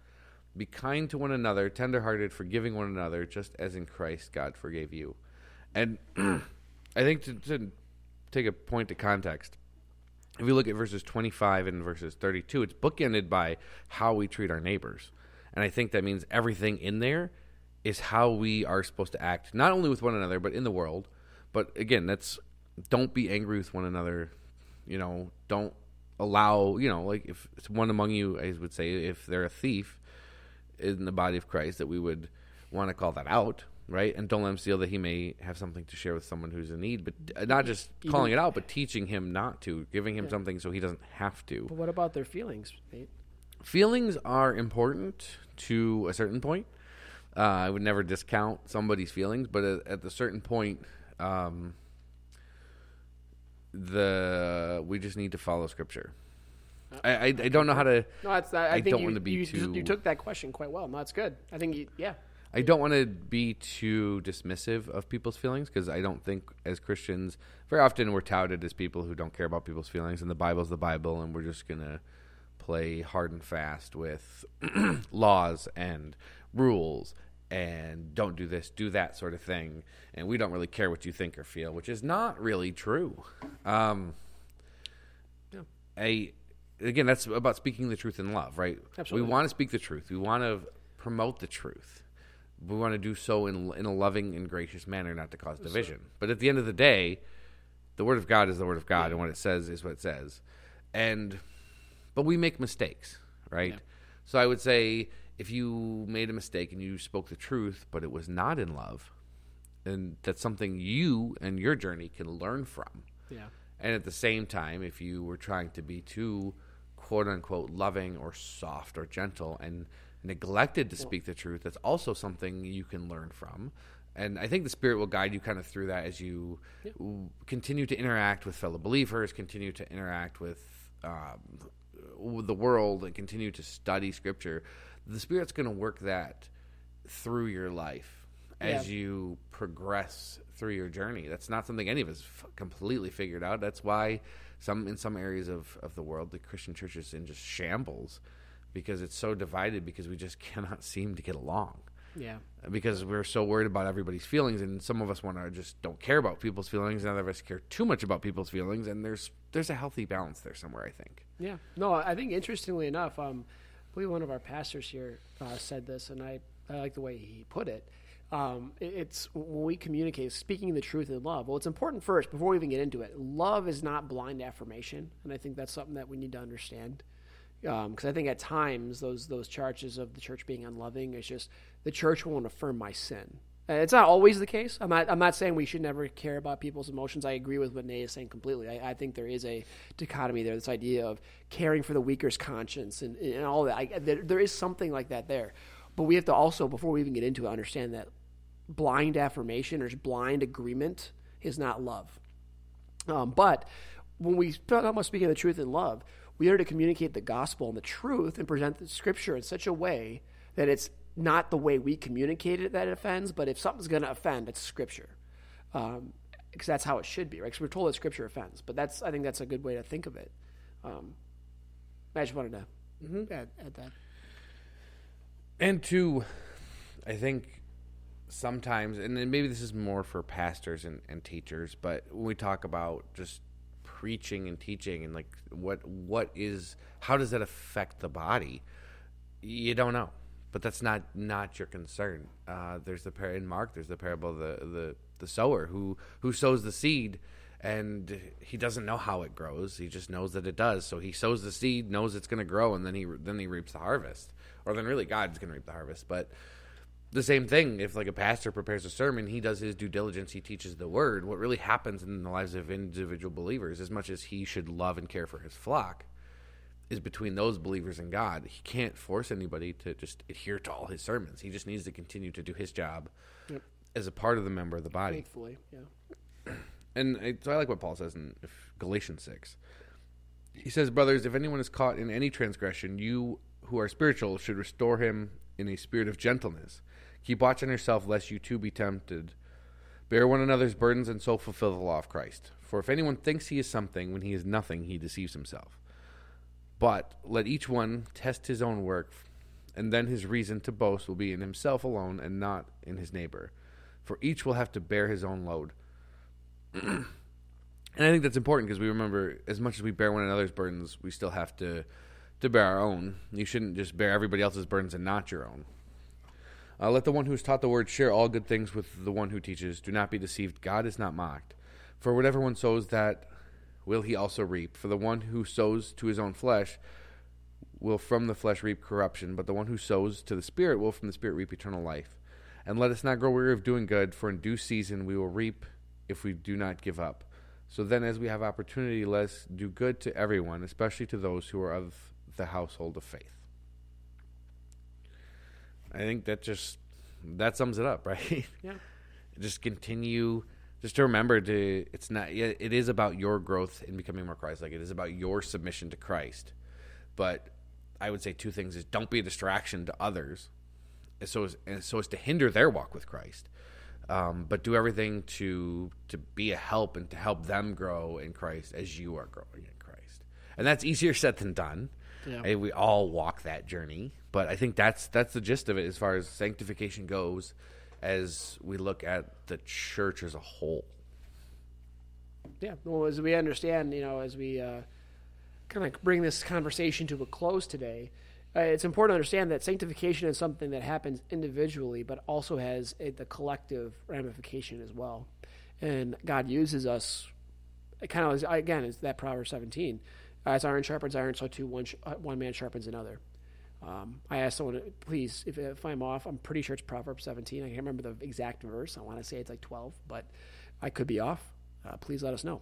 B: Be kind to one another, tenderhearted, forgiving one another, just as in Christ God forgave you. And [CLEARS THROAT] I think to, to take a point to context, if you look at verses 25 and verses 32, it's bookended by how we treat our neighbors. And I think that means everything in there is how we are supposed to act, not only with one another, but in the world. But again, that's don't be angry with one another. You know, don't allow, you know, like if one among you, I would say, if they're a thief in the body of Christ, that we would want to call that out, right? And don't let him feel that he may have something to share with someone who's in need, but uh, not just calling it out, but teaching him not to, giving him something so he doesn't have to.
A: But what about their feelings, Nate?
B: Feelings are important to a certain point. Uh, I would never discount somebody's feelings, but at, at a certain point, um, the we just need to follow scripture. I, I, I don't know how to.
A: No, that's I,
B: I
A: think
B: don't
A: you,
B: want to be
A: you,
B: too-
A: You took that question quite well. No, that's good. I think you, yeah.
B: I don't want to be too dismissive of people's feelings because I don't think as Christians very often we're touted as people who don't care about people's feelings and the Bible's the Bible and we're just gonna play hard and fast with [CLEARS THROAT] laws and rules and don't do this, do that sort of thing, and we don't really care what you think or feel, which is not really true. Um,
A: Yeah.
B: I again, that's about speaking the truth in love, right?
A: Absolutely.
B: We want to speak the truth. We want to promote the truth. We want to do so in in a loving and gracious manner, not to cause division. But at the end of the day, the word of God is the word of God, and what it says is what it says. And but we make mistakes, right?
A: Yeah.
B: So I would say if you made a mistake and you spoke the truth, but it was not in love, and that's something you and your journey can learn from.
A: Yeah.
B: And at the same time, if you were trying to be too quote unquote loving or soft or gentle and neglected to speak the truth, that's also something you can learn from. And I think the Spirit will guide you kind of through that as you continue to interact with fellow believers, continue to interact with um, the world, and continue to study Scripture. The Spirit's going to work that through your life as
A: Yeah.
B: you progress through your journey. That's not something any of us f- completely figured out. That's why some in some areas of, of the world, the Christian church is in just shambles because it's so divided because we just [LAUGHS] cannot seem to get along.
A: Yeah.
B: because we're so worried about everybody's feelings, and some of us want to just don't care about people's feelings, and other of us care too much about people's feelings, and there's there's a healthy balance there somewhere, I think.
A: Yeah. No, I think interestingly enough, um, I believe one of our pastors here uh, said this, and I, I like the way he put it. Um, it's when we communicate, speaking the truth in love. Well, it's important first before we even get into it. Love is not blind affirmation, and I think that's something that we need to understand. Because I think at times those those charges of the church being unloving is just the church won't affirm my sin. Uh, It's not always the case. I'm not. I'm not saying we should never care about people's emotions. I agree with what Nate is saying completely. I, I think there is a dichotomy there. This idea of caring for the weaker's conscience and, and all that. I, there, there is something like that there. But we have to also, before we even get into it, understand that blind affirmation or just blind agreement is not love. Um, but when we talk about speaking the truth in love, we are to communicate the gospel and the truth and present the scripture in such a way that it's not the way we communicate it that it offends, but if something's going to offend, it's scripture. Um, because that's how it should be, right? Because we're told that scripture offends, but that's I think that's a good way to think of it. Um, I just wanted to add, add that.
B: And to, I think sometimes, and then maybe this is more for pastors and, and teachers, but when we talk about just preaching and teaching and like what what is how does that affect the body? You don't know, but that's not not your concern. Uh, there's the par- in Mark. There's the parable of the the the sower who who sows the seed. And he doesn't know how it grows. He just knows that it does. So he sows the seed, knows it's going to grow, and then he then he reaps the harvest. Or then really God's going to reap the harvest. But the same thing if like a pastor prepares a sermon he does his due diligence he teaches the word what really happens in the lives of individual believers as much as he should love and care for his flock is between those believers and god he can't force anybody to just adhere to all his sermons he just needs to continue to do his job
A: Yep.
B: as a part of the member of the body
A: Faithfully, yeah. [CLEARS THROAT]
B: and I, so I like what Paul says in Galatians 6. He says, Brothers, if anyone is caught in any transgression, you who are spiritual should restore him in a spirit of gentleness. Keep watch on yourself, lest you too be tempted. Bear one another's burdens, and so fulfill the law of Christ. For if anyone thinks he is something when he is nothing, he deceives himself. But let each one test his own work, and then his reason to boast will be in himself alone and not in his neighbor. For each will have to bear his own load. [CLEARS THROAT] and I think that's important because we remember, as much as we bear one another's burdens, we still have to to bear our own. You shouldn't just bear everybody else's burdens and not your own. Uh, let the one who is taught the word share all good things with the one who teaches. Do not be deceived. God is not mocked. For whatever one sows, that will he also reap. For the one who sows to his own flesh will from the flesh reap corruption, but the one who sows to the Spirit will from the Spirit reap eternal life. And let us not grow weary of doing good, for in due season we will reap if we do not give up. So then, as we have opportunity, let's do good to everyone, especially to those who are of the household of faith. I think that just that sums it up, [LAUGHS] right?
A: Yeah.
B: just continue just to remember to it's not yeah, it is about your growth in becoming more Christ like it is about your submission to Christ. But I would say two things is don't be a distraction to others and so as, and so as to hinder their walk with Christ. Um, but do everything to to be a help and to help them grow in Christ as you are growing in Christ. And that's easier said than done.
A: Yeah.
B: And we all walk that journey, but I think that's that's the gist of it as far as sanctification goes as we look at the church as a whole.
A: Yeah. Well, as we understand, you know, as we uh, kind of bring this conversation to a close today, uh, it's important to understand that sanctification is something that happens individually, but also has a, the collective ramification as well. And God uses us, kind of as, again, is that Proverbs 17. As iron sharpens iron, so too one, sh- uh, one man sharpens another. Um, I asked someone, please, if, if I'm off, I'm pretty sure it's Proverbs 17. I can't remember the exact verse. I want to say it's like 12, but I could be off. Uh, please let us know.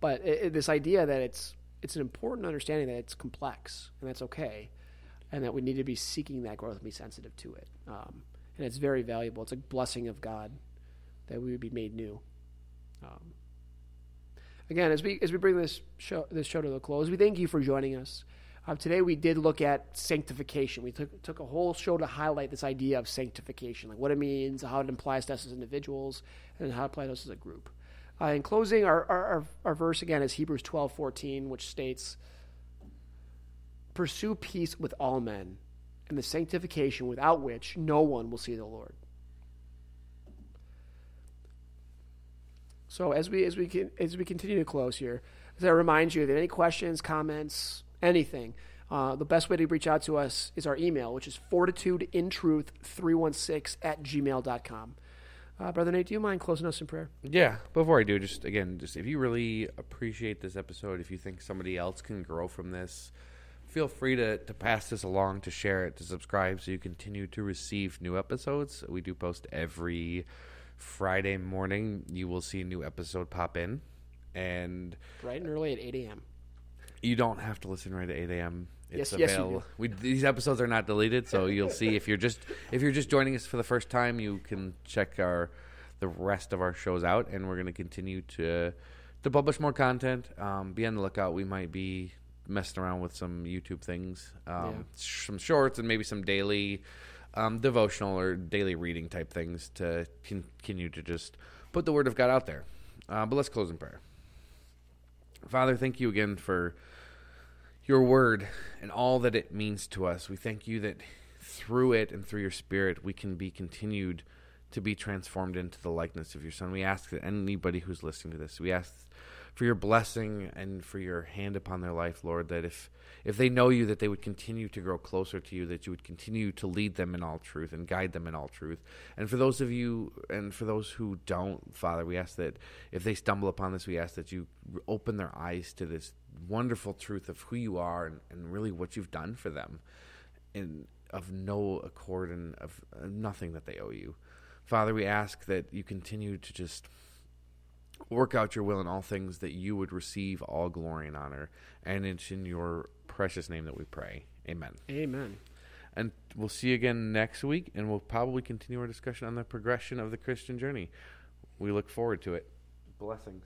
A: But it, it- this idea that it's it's an important understanding that it's complex and that's okay, and that we need to be seeking that growth and be sensitive to it. Um, and it's very valuable. It's a blessing of God that we would be made new. Um, again, as we as we bring this show this show to a close, we thank you for joining us. Uh, today we did look at sanctification. We took took a whole show to highlight this idea of sanctification, like what it means, how it applies to us as individuals, and how it applies to us as a group. Uh, in closing, our, our, our verse again is Hebrews twelve fourteen, which states, "Pursue peace with all men, and the sanctification without which no one will see the Lord. So as we as we can, as we continue to close here, as I remind you that any questions, comments, anything, uh, the best way to reach out to us is our email, which is fortitudeintruth316 at gmail.com. Uh, Brother Nate, do you mind closing us in prayer?
B: Yeah, before I do, just again, just if you really appreciate this episode, if you think somebody else can grow from this, feel free to, to pass this along, to share it, to subscribe so you continue to receive new episodes. We do post every Friday morning. You will see a new episode pop in. And
A: Bright and early at 8 a.m.
B: you don't have to listen right at 8 a.m. It's
A: Yes- yes,
B: available. we, these episodes are not deleted, so you'll see if you're just if you're just joining us for the first time, you can check our the rest of our shows out, and we're going to continue to to publish more content. Um, be on the lookout. We might be messing around with some YouTube things, um,
A: Yeah.
B: some shorts, and maybe some daily um, devotional or daily reading type things to continue to just put the word of God out there. Uh, but let's close in prayer. Father, thank you again for your word and all that it means to us. We thank you that through it and through your spirit, we can be continued to be transformed into the likeness of your son. We ask that anybody who's listening to this, we ask for your blessing and for your hand upon their life, Lord, that if if they know you that they would continue to grow closer to you, that you would continue to lead them in all truth and guide them in all truth. And for those of you and for those who don't, Father, we ask that if they stumble upon this, we ask that you open their eyes to this wonderful truth of who you are and, and really what you've done for them and of no accord and of nothing that they owe you. Father, we ask that you continue to just work out your will in all things that you would receive all glory and honor. And it's in your precious name that we pray. Amen.
A: Amen.
B: And we'll see you again next week, and we'll probably continue our discussion on the progression of the Christian journey. We look forward to it. Blessings.